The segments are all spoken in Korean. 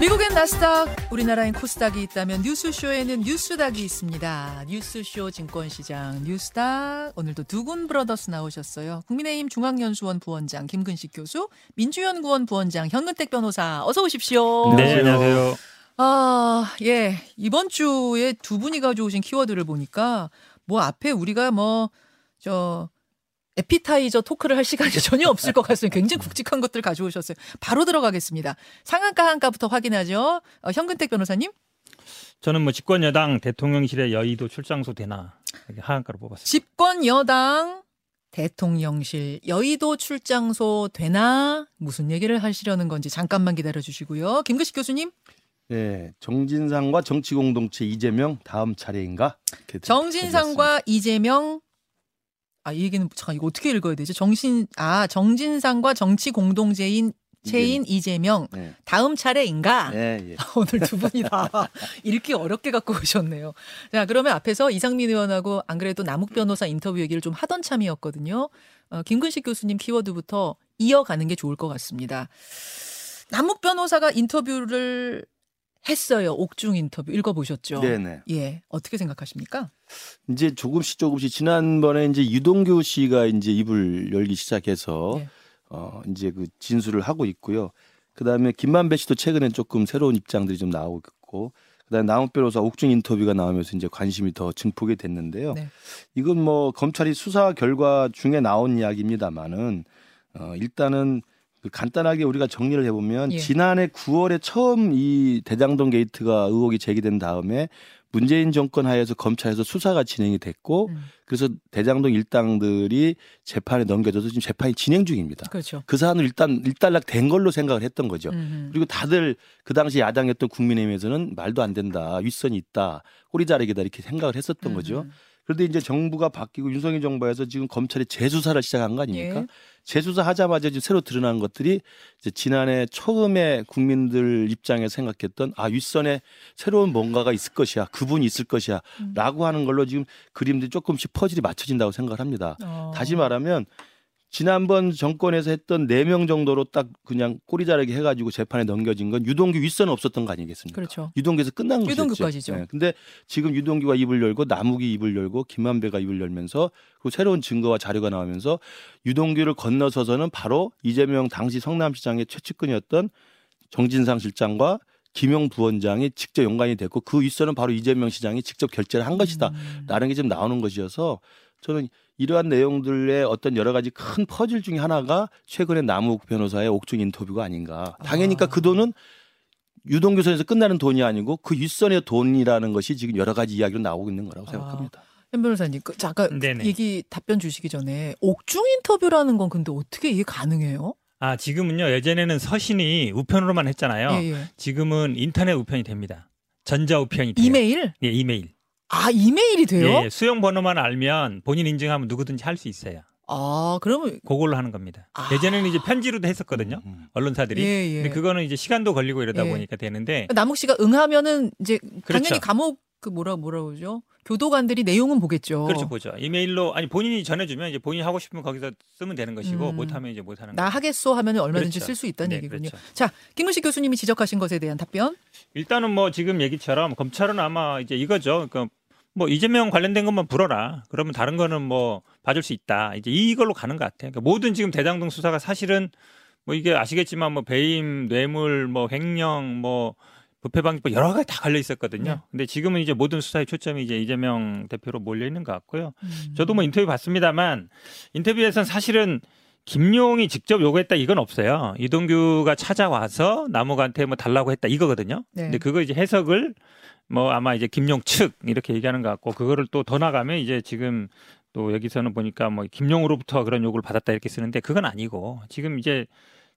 미국엔 나스닥, 우리나라엔 코스닥이 있다면 뉴스쇼에는 뉴스닥이 있습니다. 뉴스쇼 증권시장 뉴스닥 오늘도 두군 브러더스 나오셨어요. 국민의힘 중앙연수원 부원장 김근식 교수, 민주연구원 부원장 현근택 변호사 어서 오십시오. 네, 안녕하세요. 아, 예. 이번 주에 두 분이 가져오신 키워드를 보니까 뭐 앞에 우리가 뭐 저 에피타이저 토크를 할 시간이 전혀 없을 것 같습니다. 굉장히 굵직한 것들 가져오셨어요. 바로 들어가겠습니다. 상한가 한가부터 확인하죠. 어, 현근택 변호사님. 저는 뭐 집권 여당 대통령실에 여의도 출장소 되나 이렇게 하한가로 뽑았습니다. 집권 여당 대통령실 여의도 출장소 되나 무슨 얘기를 하시려는 건지 잠깐만 기다려 주시고요. 김근식 교수님. 네, 정진상과 정치 공동체 이재명 다음 차례인가? 정진상과 이재명 아, 이 얘기는 잠깐 이거 어떻게 읽어야 되지? 정신 아, 정진상과 정치 공동체인 체인 이재명 네. 다음 차례인가? 네, 예. 오늘 두 분이 다 읽기 어렵게 갖고 오셨네요. 자, 그러면 앞에서 이상민 의원하고 안 그래도 남욱 변호사 인터뷰 얘기를 좀 하던 참이었거든요. 어, 김근식 교수님 키워드부터 이어가는 게 좋을 것 같습니다. 남욱 변호사가 인터뷰를 했어요. 옥중 인터뷰 읽어보셨죠? 네, 네. 예, 어떻게 생각하십니까? 이제 조금씩 조금씩 지난번에 이제 유동규 씨가 이제 입을 열기 시작해서 네. 어 이제 그 진술을 하고 있고요. 그다음에 김만배 씨도 최근에 조금 새로운 입장들이 좀 나오고 있고 그다음에 남욱 변호사 옥중 인터뷰가 나오면서 이제 관심이 더 증폭이 됐는데요. 네. 이건 뭐 검찰이 수사 결과 중에 나온 이야기입니다만은 어 일단은 그 간단하게 우리가 정리를 해보면 예. 지난해 9월에 처음 이 대장동 게이트가 의혹이 제기된 다음에 문재인 정권 하에서 검찰에서 수사가 진행이 됐고 음, 그래서 대장동 일당들이 재판에 넘겨져서 지금 재판이 진행 중입니다. 그렇죠. 그 사안은 일단 일단락 된 걸로 생각을 했던 거죠. 음, 그리고 다들 그 당시 야당이었던 국민의힘에서는 말도 안 된다, 윗선이 있다, 꼬리 자르기다 이렇게 생각을 했었던 음, 거죠. 음. 그런데 이제 정부가 바뀌고 윤석열 정부에서 지금 검찰이 재수사를 시작한 거 아닙니까? 예. 재수사 하자마자 지금 새로 드러난 것들이 이제 지난해 처음에 국민들 입장에 생각했던 아 윗선에 새로운 뭔가가 있을 것이야, 그분이 있을 음. 것이야라고 하는 걸로 지금 그림들이 조금씩 퍼즐이 맞춰진다고 생각을 합니다. 어. 다시 말하면 지난번 정권에서 했던 네 명 정도로 딱 그냥 꼬리 자르기 해가지고 재판에 넘겨진 건 유동규 윗선은 없었던 거 아니겠습니까? 그렇죠. 유동규에서 끝난 거죠. 유동규까지죠. 근데 지금 유동규가 입을 열고 남욱이 입을 열고 김만배가 입을 열면서 그리고 새로운 증거와 자료가 나오면서 유동규를 건너서서는 바로 이재명 당시 성남시장의 최측근이었던 정진상 실장과 김용 부원장이 직접 연관이 됐고 그 윗선은 바로 이재명 시장이 직접 결재를 한 것이다. 음. 라는 게 지금 나오는 것이어서 저는 이러한 내용들의 어떤 여러 가지 큰 퍼즐 중에 하나가 최근에 남욱 변호사의 옥중 인터뷰가 아닌가. 당연히 아. 그 돈은 유동규 선에서 끝나는 돈이 아니고 그 윗선의 돈이라는 것이 지금 여러 가지 이야기로 나오고 있는 거라고 아. 생각합니다. 현 변호사님, 그 잠깐 네네. 얘기 답변 주시기 전에 옥중 인터뷰라는 건 근데 어떻게 이게 가능해요? 아 지금은요 예전에는 서신이 우편으로만 했잖아요. 예, 예. 지금은 인터넷 우편이 됩니다. 전자 우편이 돼요. 이메일? 예, 이메일. 아, 이메일이 돼요? 예, 수용 번호만 알면 본인 인증하면 누구든지 할 수 있어요. 아, 그러면 그걸로 하는 겁니다. 아. 예전에는 이제 편지로도 했었거든요. 음. 언론사들이. 예, 예. 근데 그거는 이제 시간도 걸리고 이러다 예. 보니까 되는데 남욱 씨가 응하면은 이제 그렇죠. 당연히 감옥 그 뭐라 뭐라 그러죠? 교도관들이 내용은 보겠죠. 그렇죠 보죠. 이메일로 아니 본인이 전해주면 이제 본인이 하고 싶으면 거기서 쓰면 되는 것이고 음. 못하면 이제 못하는 나 거죠. 하겠소 하면 얼마든지 그렇죠. 쓸수 있다는 네, 얘기군요. 그렇죠. 자, 김문식 교수님이 지적하신 것에 대한 답변. 일단은 뭐 지금 얘기처럼 검찰은 아마 이제 이거죠. 그러니까 뭐 이재명 관련된 것만 불어라. 그러면 다른 거는 뭐 봐줄 수 있다. 이제 이걸로 가는 것 같아요. 그러니까 모든 지금 대장동 수사가 사실은 뭐 이게 아시겠지만 뭐 배임, 뇌물, 뭐 횡령, 뭐 부패방지법 여러 가지 다 갈려 있었거든요. 네. 근데 지금은 이제 모든 수사의 초점이 이제 이재명 대표로 몰려 있는 것 같고요. 음. 저도 뭐 인터뷰 봤습니다만 인터뷰에선 사실은 김용이 직접 요구했다 이건 없어요. 이동규가 찾아와서 남욱한테 뭐 달라고 했다 이거거든요. 네. 근데 그거 이제 해석을 뭐 아마 이제 김용 측 이렇게 얘기하는 것 같고 그거를 또 더 나가면 이제 지금 또 여기서는 보니까 뭐 김용으로부터 그런 요구를 받았다 이렇게 쓰는데 그건 아니고 지금 이제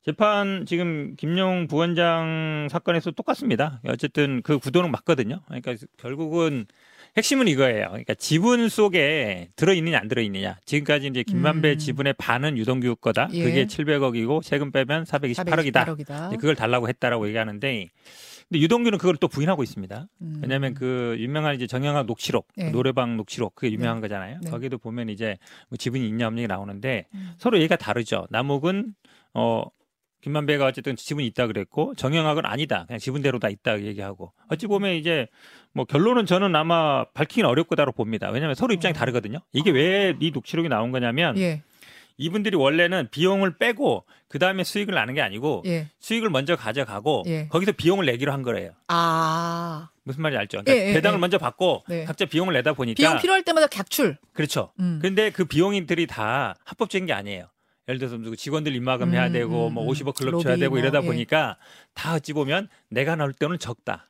재판 지금 김용 부원장 사건에서 똑같습니다. 어쨌든 그 구도는 맞거든요. 그러니까 결국은 핵심은 이거예요. 그러니까 지분 속에 들어있느냐 안 들어있느냐. 지금까지 이제 김만배 음. 지분의 반은 유동규 거다. 예. 그게 700억이고 세금 빼면 428억이다. 428억이다. 그걸 달라고 했다라고 얘기하는데 근데 유동규는 그걸 또 부인하고 있습니다. 음. 왜냐하면 그 유명한 이제 정영학 녹취록, 네. 노래방 녹취록 그게 유명한 거잖아요. 네. 거기도 보면 이제 뭐 지분이 있냐 없냐 나오는데 음. 서로 얘기가 다르죠. 남욱은 어 김만배가 어쨌든 지분이 있다 그랬고 정영학은 아니다. 그냥 지분대로 다 있다 얘기하고 어찌 보면 이제 뭐 결론은 저는 아마 밝히기는 어렵 거다로 봅니다. 왜냐하면 서로 입장이 어. 다르거든요. 이게 왜 이 녹취록이 나온 거냐면 예. 이분들이 원래는 비용을 빼고 그 다음에 수익을 나는 게 아니고 예. 수익을 먼저 가져가고 예. 거기서 비용을 내기로 한 거예요. 아. 무슨 말인지 알죠? 그러니까 예, 예, 배당을 예. 먼저 받고 네. 각자 비용을 내다 보니까 비용 필요할 때마다 객출. 그렇죠. 음. 근데 그 비용들이 다 합법적인 게 아니에요. 예를 들어서 직원들 입마금 해야 음, 되고 음, 뭐 음. 50억 클럽 로비 줘야 되고 뭐, 이러다 예. 보니까 다 어찌 보면 내가 넣을 돈은 적다.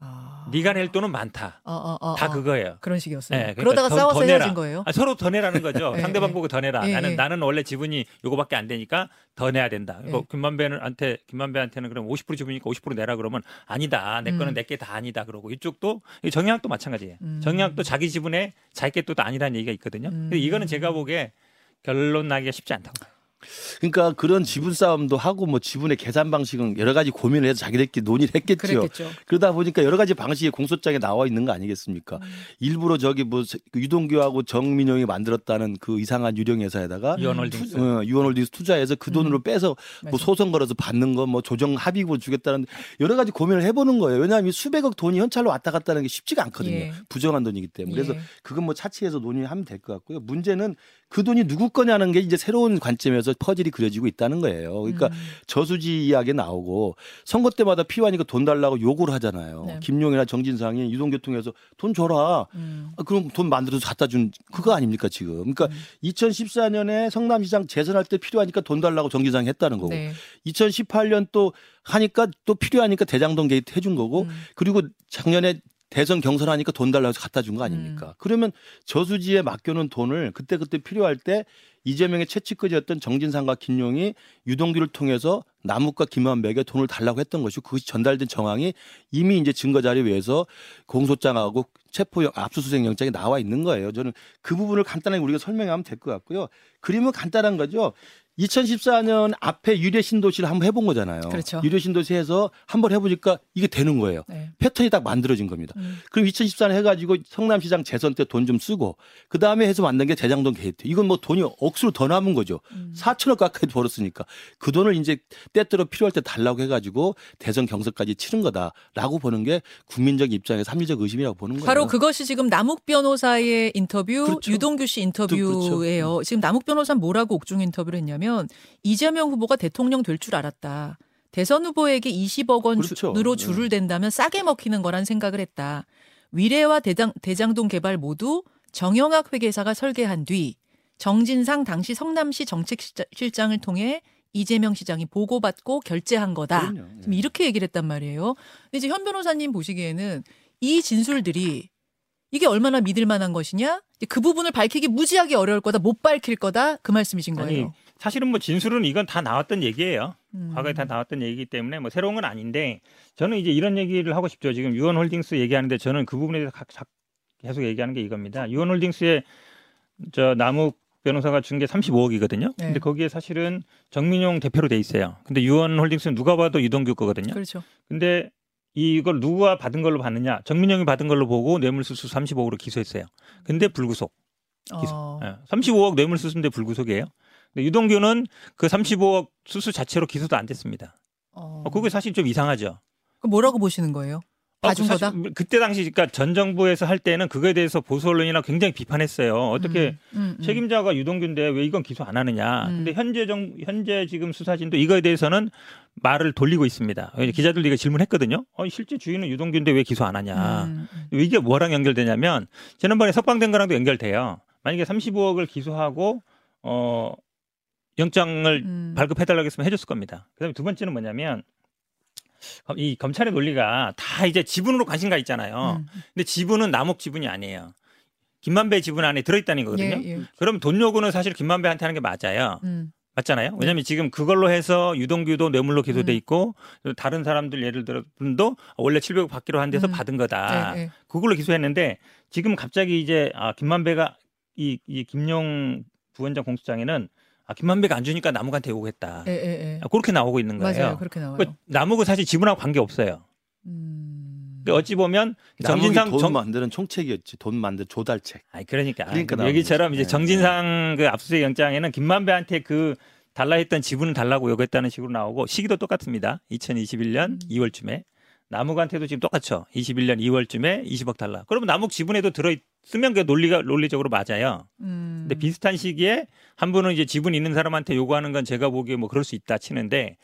아. 네가 낼 돈은 많다. 어, 어, 어, 다 어. 그거예요. 그런 식이었어요. 예, 그러니까 그러다가 더- 싸워서 더 내라. 헤어진 거예요. 아, 서로 더 내라는 거죠. 예, 상대방 예. 보고 더 내라. 예, 나는 예. 나는 원래 지분이 요거밖에 안 되니까 더 내야 된다. 예. 김만배한테 김만배한테는 그럼 50% 지분이니까 50% 내라 그러면 아니다. 내 거는 음. 내게 다 아니다. 그러고 이쪽도 이 정영학도 마찬가지예요. 음. 정영학도 자기 지분에 자기 게 또 아니라는 얘기가 있거든요. 음. 근데 이거는 제가 보기에 결론 나기가 쉽지 않다고. 그러니까 그런 지분 싸움도 하고 뭐 지분의 계산 방식은 여러 가지 고민을 해서 자기들끼리 논의를 했겠죠. 그랬겠죠. 그러다 보니까 여러 가지 방식이 공소장에 나와 있는 거 아니겠습니까? 음. 일부러 저기 뭐 유동규하고 정민용이 만들었다는 그 이상한 유령 회사에다가 유언홀딩스. 어, 유언홀딩스 투자해서 그 돈으로 빼서 뭐. 소송 걸어서 받는 거 뭐 조정 합의금 주겠다는 여러 가지 고민을 해보는 거예요. 왜냐하면 이 수백억 돈이 현찰로 왔다 갔다 하는 게 쉽지가 않거든요. 예. 부정한 돈이기 때문에. 그래서 예. 그건 뭐 차치해서 논의하면 될 것 같고요. 문제는 그 돈이 누구 거냐는 게 이제 새로운 관점에서 퍼즐이 그려지고 있다는 거예요. 그러니까 음. 저수지 이야기 나오고 선거 때마다 필요하니까 돈 달라고 요구를 하잖아요. 네. 김용이나 정진상이 유동규 통해서 돈 줘라. 음. 아, 그럼 돈 만들어서 갖다 준 그거 아닙니까 지금? 그러니까 2014년에 성남시장 재선할 때 필요하니까 돈 달라고 정진상이 했다는 거고 네. 2018년 또 하니까 또 필요하니까 대장동 게이트 해준 거고 음. 그리고 작년에 대선 경선하니까 돈 달라고 해서 갖다 준 거 아닙니까? 음. 그러면 저수지에 맡겨놓은 돈을 그때그때 필요할 때 이재명의 채찍거지였던 정진상과 김용이 유동규를 통해서 남욱과 김한백에 돈을 달라고 했던 것이고 그것이 전달된 정황이 이미 이제 증거 자료에 의해서 공소장하고 체포 압수수색 영장이 나와 있는 거예요. 저는 그 부분을 간단하게 우리가 설명하면 될 것 같고요. 그림은 간단한 거죠. 2014년 앞에 유례 신도시를 한번 해본 거잖아요. 그렇죠. 유례 신도시 해서 한번 해보니까 이게 되는 거예요. 네. 패턴이 딱 만들어진 겁니다. 음. 그럼 2014년 해가지고 성남시장 재선 때 돈 좀 쓰고 그 다음에 해서 만든 게 대장동 게이트. 이건 뭐 돈이 억수로 더 남은 거죠. 음. 4천억 가까이 벌었으니까 그 돈을 이제 때때로 필요할 때 달라고 해가지고 대선 경선까지 치른 거다라고 보는 게 국민적 입장에서 합리적 의심이라고 보는 거예요. 바로 그것이 지금 남욱 변호사의 인터뷰, 그렇죠. 유동규 씨 인터뷰예요. 그렇죠. 지금 남욱 변호사 는 뭐라고 옥중 인터뷰를 했냐면 이재명 후보가 대통령 될 줄 알았다. 대선 후보에게 20억 그렇죠. 원으로 네. 줄을 댄다면 싸게 먹히는 거란 생각을 했다. 위례와 대장, 대장동 개발 모두 정영학 회계사가 설계한 뒤 정진상 당시 성남시 정책실장을 통해 이재명 시장이 보고받고 결제한 거다. 그럼요. 예. 지금 이렇게 얘기를 했단 말이에요. 근데 이제 현 변호사님 보시기에는 이 진술들이 이게 얼마나 믿을 만한 것이냐? 그 부분을 밝히기 무지하게 어려울 거다, 못 밝힐 거다, 그 말씀이신 아니 거예요. 사실은 뭐 진술은 이건 다 나왔던 얘기예요. 음. 과거에 다 나왔던 얘기이기 때문에 뭐 새로운 건 아닌데 저는 이제 이런 얘기를 하고 싶죠. 지금 유언홀딩스 얘기하는데 저는 그 부분에 대해서 각- 계속 얘기하는 게 이겁니다. 유언홀딩스의 저 남욱 변호사가 준 게 35억이거든요. 네. 근데 거기에 사실은 정민용 대표로 돼 있어요. 근데 유언홀딩스는 누가 봐도 유동규 거거든요. 그렇죠. 근데 이걸 누가 받은 걸로 받느냐? 정민용이 받은 걸로 보고 뇌물수수 35억으로 기소했어요. 근데 불구속. 기소. 어. 예, 35억 뇌물수수인데 불구속이에요. 근데 유동규는 그 35억 수수 자체로 기소도 안 됐습니다. 어. 어, 그게 사실 좀 이상하죠. 뭐라고 보시는 거예요? 어, 봐준 사실 거다? 그때 당시 그러니까 전 정부에서 할 때는 그거에 대해서 보수 언론이나 굉장히 비판했어요. 어떻게 음, 음, 음. 책임자가 유동규인데 왜 이건 기소 안 하느냐. 음. 근데 현재 정 현재 지금 수사진도 이거에 대해서는 말을 돌리고 있습니다. 음. 기자들도 이거 질문했거든요. 어, 실제 주인은 유동규인데 왜 기소 안 하냐. 음, 음. 이게 뭐랑 연결되냐면 지난번에 석방된 거랑도 연결돼요. 만약에 35억을 기소하고 어 영장을 음. 발급해달라고 했으면 해줬을 겁니다. 그다음에 두 번째는 뭐냐면 검- 이 검찰의 논리가 다 이제 지분으로 관심 가 있잖아요. 음. 근데 지분은 남욱 지분이 아니에요. 김만배 지분 안에 들어있다는 거거든요. 예, 예. 그럼 돈 요구는 사실 김만배한테 하는 게 맞아요. 음. 맞잖아요. 왜냐하면 지금 그걸로 해서 유동규도 뇌물로 기소돼 음. 있고 다른 사람들 예를 들어 분도 원래 700억 받기로 한 데서 음. 받은 거다. 예, 예. 그걸로 기소했는데 지금 갑자기 이제 아 김만배가 이, 이 김용 부원장 공소장에는 아 김만배가 안 주니까 남욱한테 요구했다. 예, 예, 예. 아, 그렇게 나오고 있는 거예요. 맞아요. 그렇게 나와요. 그 남욱은 사실 지분하고 관계 없어요. 음. 그러니까 어찌 보면 정진상 돈 정 만드는 총책이었지. 돈 만드 조달책. 아니 그러니까, 그러니까 그 나오는 얘기처럼 거지. 이제 네. 정진상 그 압수수색 영장에는 김만배한테 그 달라 했던 지분을 달라고 요구했다는 식으로 나오고 시기도 똑같습니다. 2021년 음. 2월쯤에 남욱한테도 지금 똑같죠. 21년 2월쯤에 20억 달라. 그러면 남욱 지분에도 들어 있으면 그 논리가 논리적으로 맞아요. 음. 근데 비슷한 시기에 한 분은 이제 지분 있는 사람한테 요구하는 건 제가 보기에 뭐 그럴 수 있다 치는데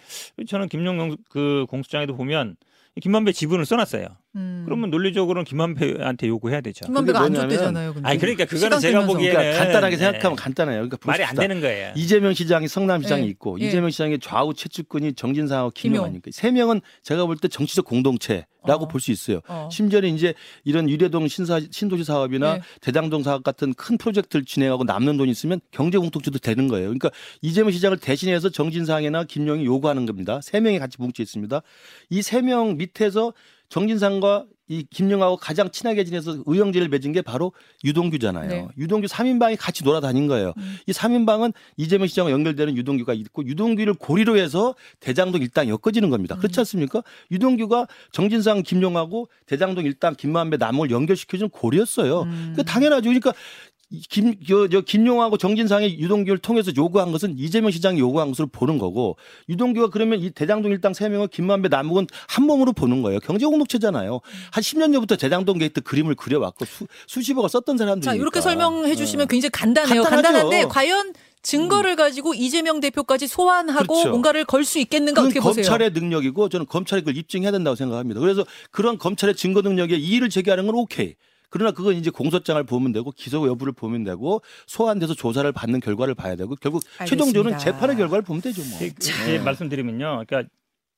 저는 김용영 그 공수장에도 보면 김만배 지분을 써놨어요. 음. 그러면 논리적으로는 김만배한테 요구해야 되죠. 김만배가 안 줬대잖아요. 아니 그러니까 그거는 제가. 보기에는 그러니까 간단하게 네. 생각하면 간단해요. 그러니까 말이 안. 되는 거예요. 이재명 시장이 성남시장이 예. 있고 예. 이재명 시장의 좌우 최측근이 정진상하고 김용. 아닙니까? 세 명은 제가 볼 때 정치적 공동체라고 어. 볼수 있어요. 어. 심지어는 이제 이런 유래동 신사, 신도시 사업이나 네. 대장동 사업 같은 큰 프로젝트를 진행하고 남는 돈이 있으면 경제 공동체도 되는 거예요. 그러니까 이재명 시장을 대신해서 정진상이나 김용이 요구하는 겁니다. 세 명이 같이 뭉쳐 있습니다. 이 세 명 밑에서 정진상과 이 김용하고 가장 친하게 지내서 의형제를 맺은 게 바로 유동규잖아요. 네. 유동규 3인방이 같이 놀아다닌 거예요. 음. 이 3인방은 이재명 시장과 연결되는 유동규가 있고 유동규를 고리로 해서 대장동 일당이 엮어지는 겁니다. 음. 그렇지 않습니까? 유동규가 정진상 김용하고 대장동 일당 김만배 남욱을 연결시켜주는 고리였어요. 음. 그 당연하죠. 그러니까 이 김, 저, 저 김용하고 정진상의 유동규를 통해서 요구한 것은 이재명 시장이 요구한 것으로 보는 거고 유동규가 그러면 이 대장동 일당 세명을 김만배 남욱은 한 몸으로 보는 거예요. 경제 공동체잖아요. 한 10년 전부터 대장동 게이트 그림을 그려왔고 수, 수십억을 썼던 사람들이 자, 이렇게 설명해 주시면 굉장히 간단해요. 간단하죠. 간단한데 과연 증거를 가지고 이재명 대표까지 소환하고 그렇죠. 뭔가를 걸 수 있겠는가 어떻게 보세요? 검찰의 능력이고 저는 검찰이 그걸 입증해야 된다고 생각합니다. 그래서 그런 검찰의 증거 능력에 이의를 제기하는 건 오케이. 그러나 그건 이제 공소장을 보면 되고 기소 여부를 보면 되고 소환돼서 조사를 받는 결과를 봐야 되고 결국 최종적으로는. 재판의 결과를 보면 되죠. 뭐. 이제 말씀드리면요. 그러니까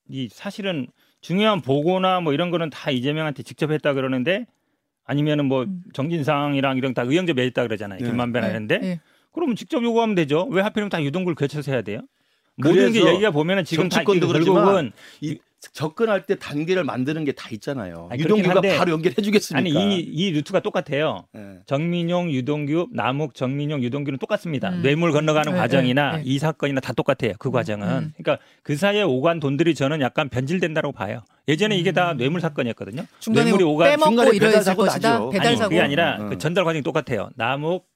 이 사실은 중요한 보고나 뭐 이런 거는 다 이재명한테 직접 했다 그러는데 아니면은 뭐 음. 정진상이랑 이런 다 의형제 맺었다 그러잖아요. 네. 김만배나 네, 하는데 네. 그러면 직접 요구하면 되죠. 왜 하필이면 다 유동구를 거쳐서 해야 돼요? 모든 게 얘기가 보면은 지금 다 정치권도 결국은 그렇지만 이 접근할 때 단계를 만드는 게 다 있잖아요. 아니, 유동규가 한데 바로 연결해 주겠습니까? 아니 이, 이 루트가 똑같아요. 예. 정민용, 유동규, 남욱, 정민용, 유동규는 똑같습니다. 음. 뇌물 건너가는 네, 과정이나 네, 네. 이 사건이나 다 똑같아요. 그 과정은. 음. 그러니까 그 사이에 오간 돈들이 저는 약간 변질된다고 봐요. 예전에 이게 다 뇌물 사건이었거든요. 중간에 뇌물이 뭐 오간 중간에 배달 사고. 나죠. 배달 아니, 사고. 그게 아니라 음. 그 전달 과정이 똑같아요. 남욱,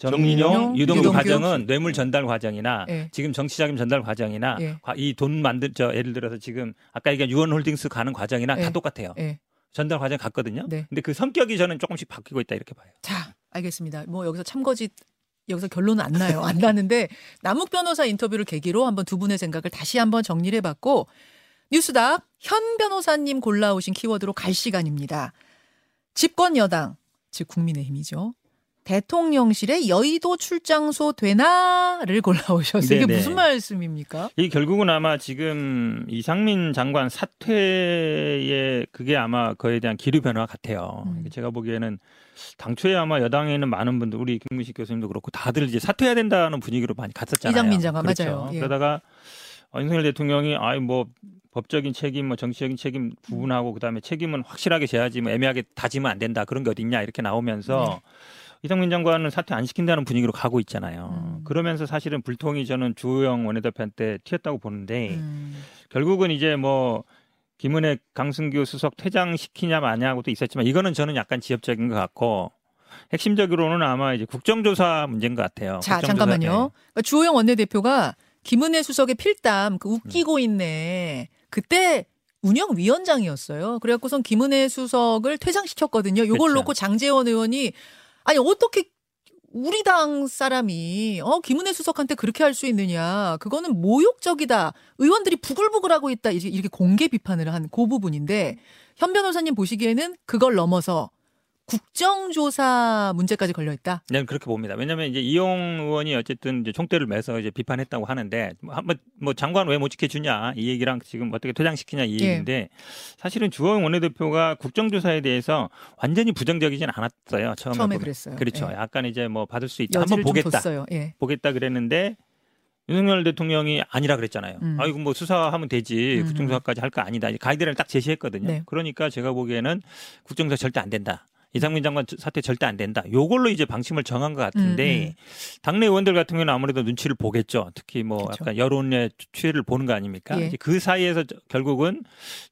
정민용, 정민용, 유동규, 유동규. 과정은 뇌물 전달 과정이나 예. 지금 정치자금 전달 과정이나 예. 이 돈 만들 저 예를 들어서 지금 아까 얘기한 유원홀딩스 가는 과정이나 예. 다 똑같아요. 예. 전달 과정 같거든요. 네. 근데 그 성격이 저는 조금씩 바뀌고 있다 이렇게 봐요. 자, 알겠습니다. 뭐 여기서 참거짓 여기서 결론은 안 나요. 안 나는데 남욱 변호사 인터뷰를 계기로 한번 두 분의 생각을 다시 한번 정리를 해봤고 뉴스닥 현 변호사님 골라오신 키워드로 갈 시간입니다. 집권 여당 즉 국민의힘이죠. 대통령실에 여의도 출장소 되나를 골라오셨어요. 이게 네네. 무슨 말씀입니까? 이 결국은 아마 지금 이상민 장관 사퇴에 그게 아마 그에 대한 기류 변화 같아요. 음. 제가 보기에는 당초에 아마 여당에 있는 많은 분들 우리 김문식 교수님도 그렇고 다들 이제 사퇴해야 된다는 분위기로 많이 갔었잖아요. 이장민 장관, 그렇죠. 맞아요. 예. 그러다가 윤석열 대통령이 아이 뭐 법적인 책임, 뭐 정치적인 책임 구분하고 그다음에 책임은 확실하게 져야지 뭐 애매하게 다지면 안 된다 그런 게 어딨냐 이렇게 나오면서 이상민 장관은 사퇴 안 시킨다는 분위기로 가고 있잖아요. 음. 그러면서 사실은 불통이 저는 주호영 원내대표한테 튀었다고 보는데 음. 결국은 이제 뭐 김은혜 강승규 수석 퇴장시키냐 마냐고도 있었지만 이거는 저는 약간 지엽적인 것 같고 핵심적으로는 아마 이제 국정조사 문제인 것 같아요. 자, 잠깐만요. 네. 그러니까 주호영 원내대표가 김은혜 수석의 필담 그 웃기고 있네. 그때 운영위원장이었어요. 그래갖고선 김은혜 수석을 퇴장시켰거든요. 요걸 그렇죠. 놓고 장재원 의원이 아니 어떻게 우리 당 사람이 어 김은혜 수석한테 그렇게 할 수 있느냐. 그거는 모욕적이다. 의원들이 부글부글하고 있다. 이렇게 공개 비판을 한 그 부분인데 현 변호사님 보시기에는 그걸 넘어서 국정조사 문제까지 걸려 있다. 네, 그렇게 봅니다. 왜냐하면 이제 이용 의원이 어쨌든 이제 총대를 매서 이제 비판했다고 하는데 뭐 한번 뭐 장관 왜 못 지켜주냐 이 얘기랑 지금 어떻게 퇴장시키냐 이 예. 얘기인데 사실은 주호영 원내대표가 국정조사에 대해서 완전히 부정적이진 않았어요. 처음에, 처음에. 그랬어요. 그렇죠. 예. 약간 이제 뭐 받을 수 있다. 한번 좀 보겠다. 예. 보겠다 그랬는데 윤석열 대통령이 아니라 그랬잖아요. 음. 아 이거 뭐 수사하면 되지 음. 국정조사까지 할 거 아니다. 가이드라인을 딱 제시했거든요. 네. 그러니까 제가 보기에는 국정조사 절대 안 된다. 이상민 장관 사퇴 절대 안 된다. 요걸로 이제 방침을 정한 것 같은데 음, 음. 당내 의원들 같은 경우는 아무래도 눈치를 보겠죠. 특히 뭐 그쵸. 약간 여론의 추이를 보는 거 아닙니까? 예. 이제 그 사이에서 저- 결국은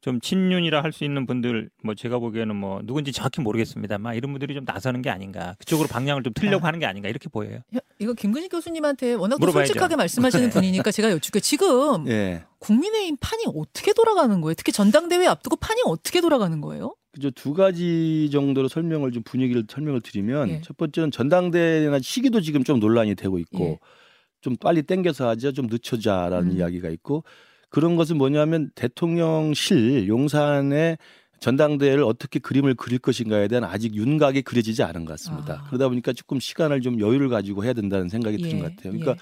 좀 친윤이라 할 수 있는 분들 뭐 제가 보기에는 뭐 누군지 정확히 모르겠습니다만 이런 분들이 좀 나서는 게 아닌가. 그쪽으로 방향을 좀 틀려고 하는 게 아닌가 이렇게 보여요. 야, 이거 김근식 교수님한테 워낙. 솔직하게 말씀하시는 분이니까 제가 여쭙게 지금 예. 국민의힘 판이 어떻게 돌아가는 거예요? 특히 전당대회 앞두고 판이 어떻게 돌아가는 거예요? 그죠 두 가지 정도로 설명을 좀 분위기를 설명을 드리면 예. 첫 번째는 전당대회나 시기도 지금 좀 논란이 되고 있고 예. 좀 빨리 땡겨서 하자 좀 늦춰자라는 음. 이야기가 있고 그런 것은 뭐냐면 대통령실 용산에 전당대회를 어떻게 그림을 그릴 것인가에 대한 아직 윤곽이 그려지지 않은 것 같습니다. 아. 그러다 보니까 조금 시간을 좀 여유를 가지고 해야 된다는 생각이 드는 것 같아요. 그러니까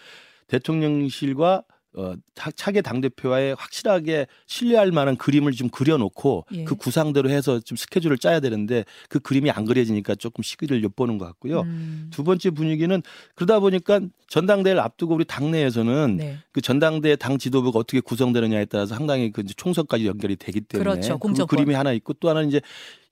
대통령실과 어, 차- 차기 당대표와의 확실하게 신뢰할 만한 그림을 좀 그려놓고 예. 그 구상대로 해서 좀 스케줄을 짜야 되는데 그 그림이 안 그려지니까 조금 시기를 엿보는 것 같고요. 음. 두 번째 분위기는 그러다 보니까 전당대회를 앞두고 우리 당내에서는 네. 그 전당대 당 지도부가 어떻게 구성되느냐에 따라서 상당히 그 총선까지 연결이 되기 때문에 그렇죠. 그. 그림이 하나 있고 또 하나는 이제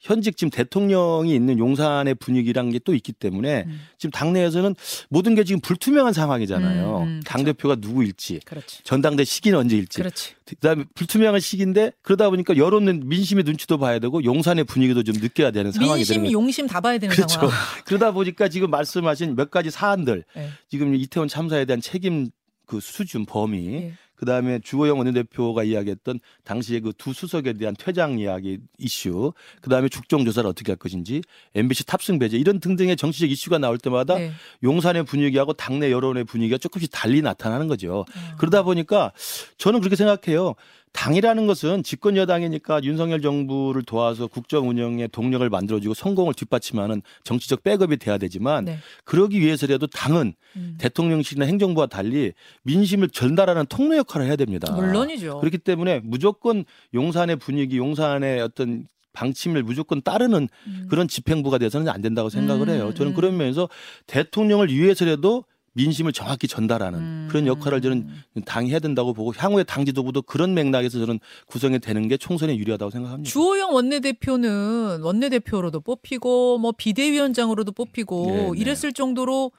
현직 지금 대통령이 있는 용산의 분위기란 게 또 있기 때문에 음. 지금 당내에서는 모든 게 지금 불투명한 상황이잖아요. 음, 음, 당 대표가 누구일지, 그렇 지. 전당대 시기는 언제일지, 그렇지. 그다음에 불투명한 시기인데 그러다 보니까 여론은 민심의 눈치도 봐야 되고 용산의 분위기도 좀 느껴야 되는 상황이 민심, 되는 거죠. 용심 다 봐야 되는 그렇죠. 상황. 그러다 보니까 지금 말씀하신 몇 가지 사안들 네. 지금 이태원 참사에 대한 책임 그 수준 범위 예. 그다음에 주호영 원내대표가 이야기했던 당시에 그 두 수석에 대한 퇴장 이야기 이슈 그다음에 국정조사를 어떻게 할 것인지 MBC 탑승 배제 이런 등등의 정치적 이슈가 나올 때마다 네. 용산의 분위기하고 당내 여론의 분위기가 조금씩 달리 나타나는 거죠. 아. 그러다 보니까 저는 그렇게 생각해요. 당이라는 것은 집권 여당이니까 윤석열 정부를 도와서 국정 운영에 동력을 만들어주고 성공을 뒷받침하는 정치적 백업이 돼야 되지만 네. 그러기 위해서라도 당은 음. 대통령실이나 행정부와 달리 민심을 전달하는 통로 역할을 해야 됩니다. 물론이죠. 그렇기 때문에 무조건 용산의 분위기, 용산의 어떤 방침을 무조건 따르는 음. 그런 집행부가 돼서는 안 된다고 생각을 해요. 음, 저는 음. 그런 면에서 대통령을 위해서라도 민심을 정확히 전달하는 음. 그런 역할을 저는 당이 해야 된다고 보고 향후에 당 지도부도 그런 맥락에서 저는 구성이 되는 게 총선에 유리하다고 생각합니다. 주호영 원내대표는 원내대표로도 뽑히고 뭐 비대위원장으로도 뽑히고 네, 네. 이랬을 정도로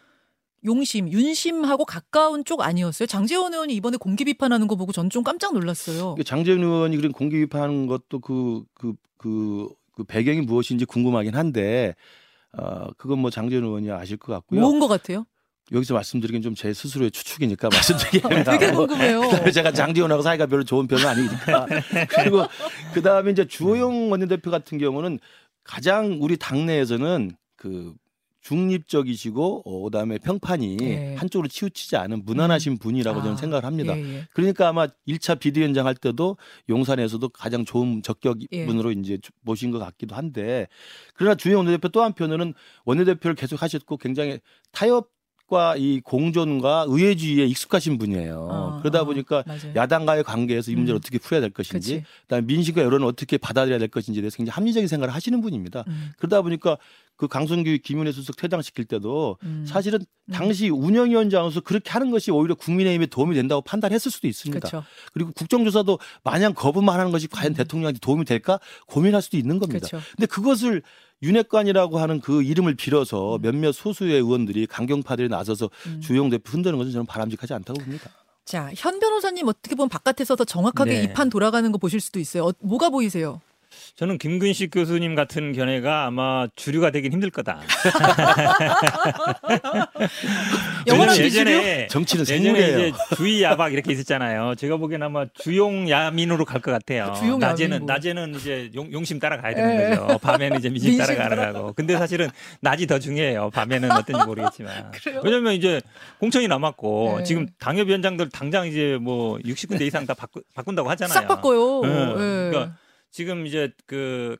용심, 윤심하고 가까운 쪽 아니었어요? 장재원 의원이 이번에 공개 비판하는 거 보고 전 좀 깜짝 놀랐어요. 이게 장재현 의원이 그런 공개 비판하는 것도 그 그 그 그 배경이 무엇인지 궁금하긴 한데 어 그건 뭐 장재현 의원이 아실 것 같고요. 모은 것 같아요. 여기서 말씀드리긴 좀 제 스스로의 추측이니까 말씀드리기 되게 궁금해요. 그다음에 제가 장재원하고 사이가 별로 좋은 편은 아니니까. 그리고 그 다음에 이제 주호영 원내대표 같은 경우는 가장 우리 당내에서는 그 중립적이시고 어, 그다음에 평판이 예. 한쪽으로 치우치지 않은 무난하신 분이라고 저는 아, 생각을 합니다. 예, 예. 그러니까 아마 1차 비대위원장 할 때도 용산에서도 가장 좋은 적격 예. 분으로 이제 모신 것 같기도 한데 그러나 주영 원내대표 또 한편으로는 원내대표를 계속 하셨고 굉장히 타협 과 이 공존과 의회주의에 익숙하신 분이에요. 어, 그러다 어, 보니까 맞아요. 야당과의 관계에서 이 문제를 음. 어떻게 풀어야 될 것인지, 그치. 그다음에 민심과 여론을 어떻게 받아들여야 될 것인지에 대해서 굉장히 합리적인 생각을 하시는 분입니다. 음, 그러다 보니까 그 강성규 김윤혜 수석 퇴장시킬 때도 음. 사실은 음. 당시 운영위원장으로서 그렇게 하는 것이 오히려 국민의힘에 도움이 된다고 판단했을 수도 있습니다. 그렇죠. 그리고 국정조사도 마냥 거부만 하는 것이 과연 음. 대통령한테 도움이 될까 고민할 수도 있는 겁니다. 그렇죠. 근데 그것을 윤핵관이라고 하는 그 이름을 빌어서 음. 몇몇 소수의 의원들이 강경파들이 나서서 음. 주영 대표 흔드는 것은 저는 바람직하지 않다고 봅니다. 자, 현 변호사님 어떻게 보면 바깥에서 더 정확하게 네. 이판 돌아가는 거 보실 수도 있어요. 어, 뭐가 보이세요? 저는 김근식 교수님 같은 견해가 아마 주류가 되긴 힘들 거다. 영원한 예전에- 정치는 예전에 생물이에요. 이제 주의 야박 이렇게 있었잖아요. 제가 보기엔 아마 주용 야민으로 갈 것 같아요. 주용 낮에는 야민 뭐. 낮에는 이제 용, 용심 따라가야 되는 예. 거죠. 밤에는 이제 민심, 거고. 근데 사실은 낮이 더 중요해요. 밤에는 어떤지 모르겠지만. 그래요? 왜냐면 이제 공천이 남았고 네. 지금 당협위원장들 당장 이제 뭐 60군데 이상 다 바꾸, 바꾼다고 하잖아요. 싹 바꿔요. 예. 예. 그러니까 지금 이제 그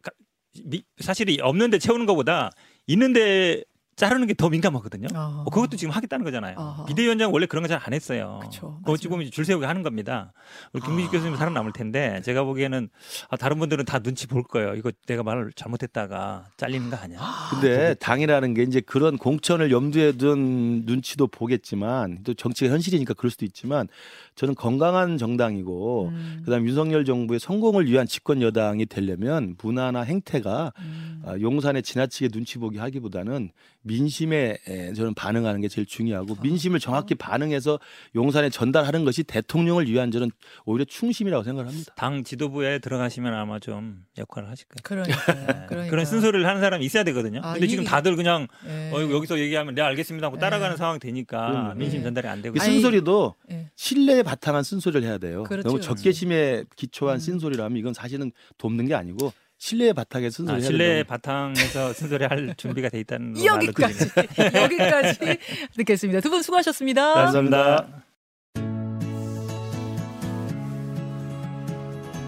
사실이 없는데 채우는 것보다 있는데 자르는 게 더 민감하거든요. 아. 어, 그것도 지금 하겠다는 거잖아요. 아하. 비대위원장 원래 그런 거 잘 안 했어요. 그쵸, 그거. 지금 줄 세우게 하는 겁니다. 우리 김민식 아. 교수님 살아 남을 텐데 제가 보기에는 아, 다른 분들은 다 눈치 볼 거예요. 이거 내가 말을 잘못했다가 잘리는 거 아니야? 근데 당이라는 게 이제 그런 공천을 염두에 둔 눈치도 보겠지만 또 정치가 현실이니까 그럴 수도 있지만 저는 건강한 정당이고 음. 그다음 윤석열 정부의 성공을 위한 집권 여당이 되려면 문화나 행태가 음. 아, 용산에 지나치게 눈치 보기 하기보다는 민심에 에, 저는 반응하는 게 제일 중요하고 민심을 정확히 반응해서 용산에 전달하는 것이 대통령을 위한 저는 오히려 충심이라고 생각을 합니다. 당 지도부에 들어가시면 아마 좀 역할을 하실 거예요. 그러니까요. 네. 그러니까. 그런 쓴소리를 하는 사람이 있어야 되거든요. 아, 근데 지금 이- 다들 그냥 예. 어, 여기서 얘기하면 네 알겠습니다 하고 따라가는 예. 상황 되니까 그럼요. 민심 예. 전달이 안 되고 그 쓴소리도 예. 신뢰에 바탕한 쓴소리를 해야 돼요. 그렇죠. 너무 적개심에 기초한 음. 쓴소리라면 이건 사실은 돕는 게 아니고 신뢰에 바탕에 쓴소리 아, 된다고. 바탕에서 쓴소리 할 준비가 돼 있다는 여기까지. 여기까지 듣겠습니다. 두 분 수고하셨습니다. 감사합니다.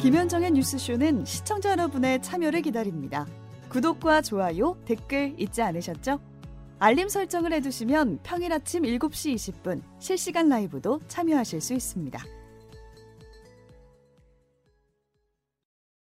김현정의 뉴스쇼는 시청자 여러분의 참여를 기다립니다. 구독과 좋아요, 댓글 잊지 않으셨죠? 알림 설정을 해두시면 평일 아침 7시 20분 실시간 라이브도 참여하실 수 있습니다.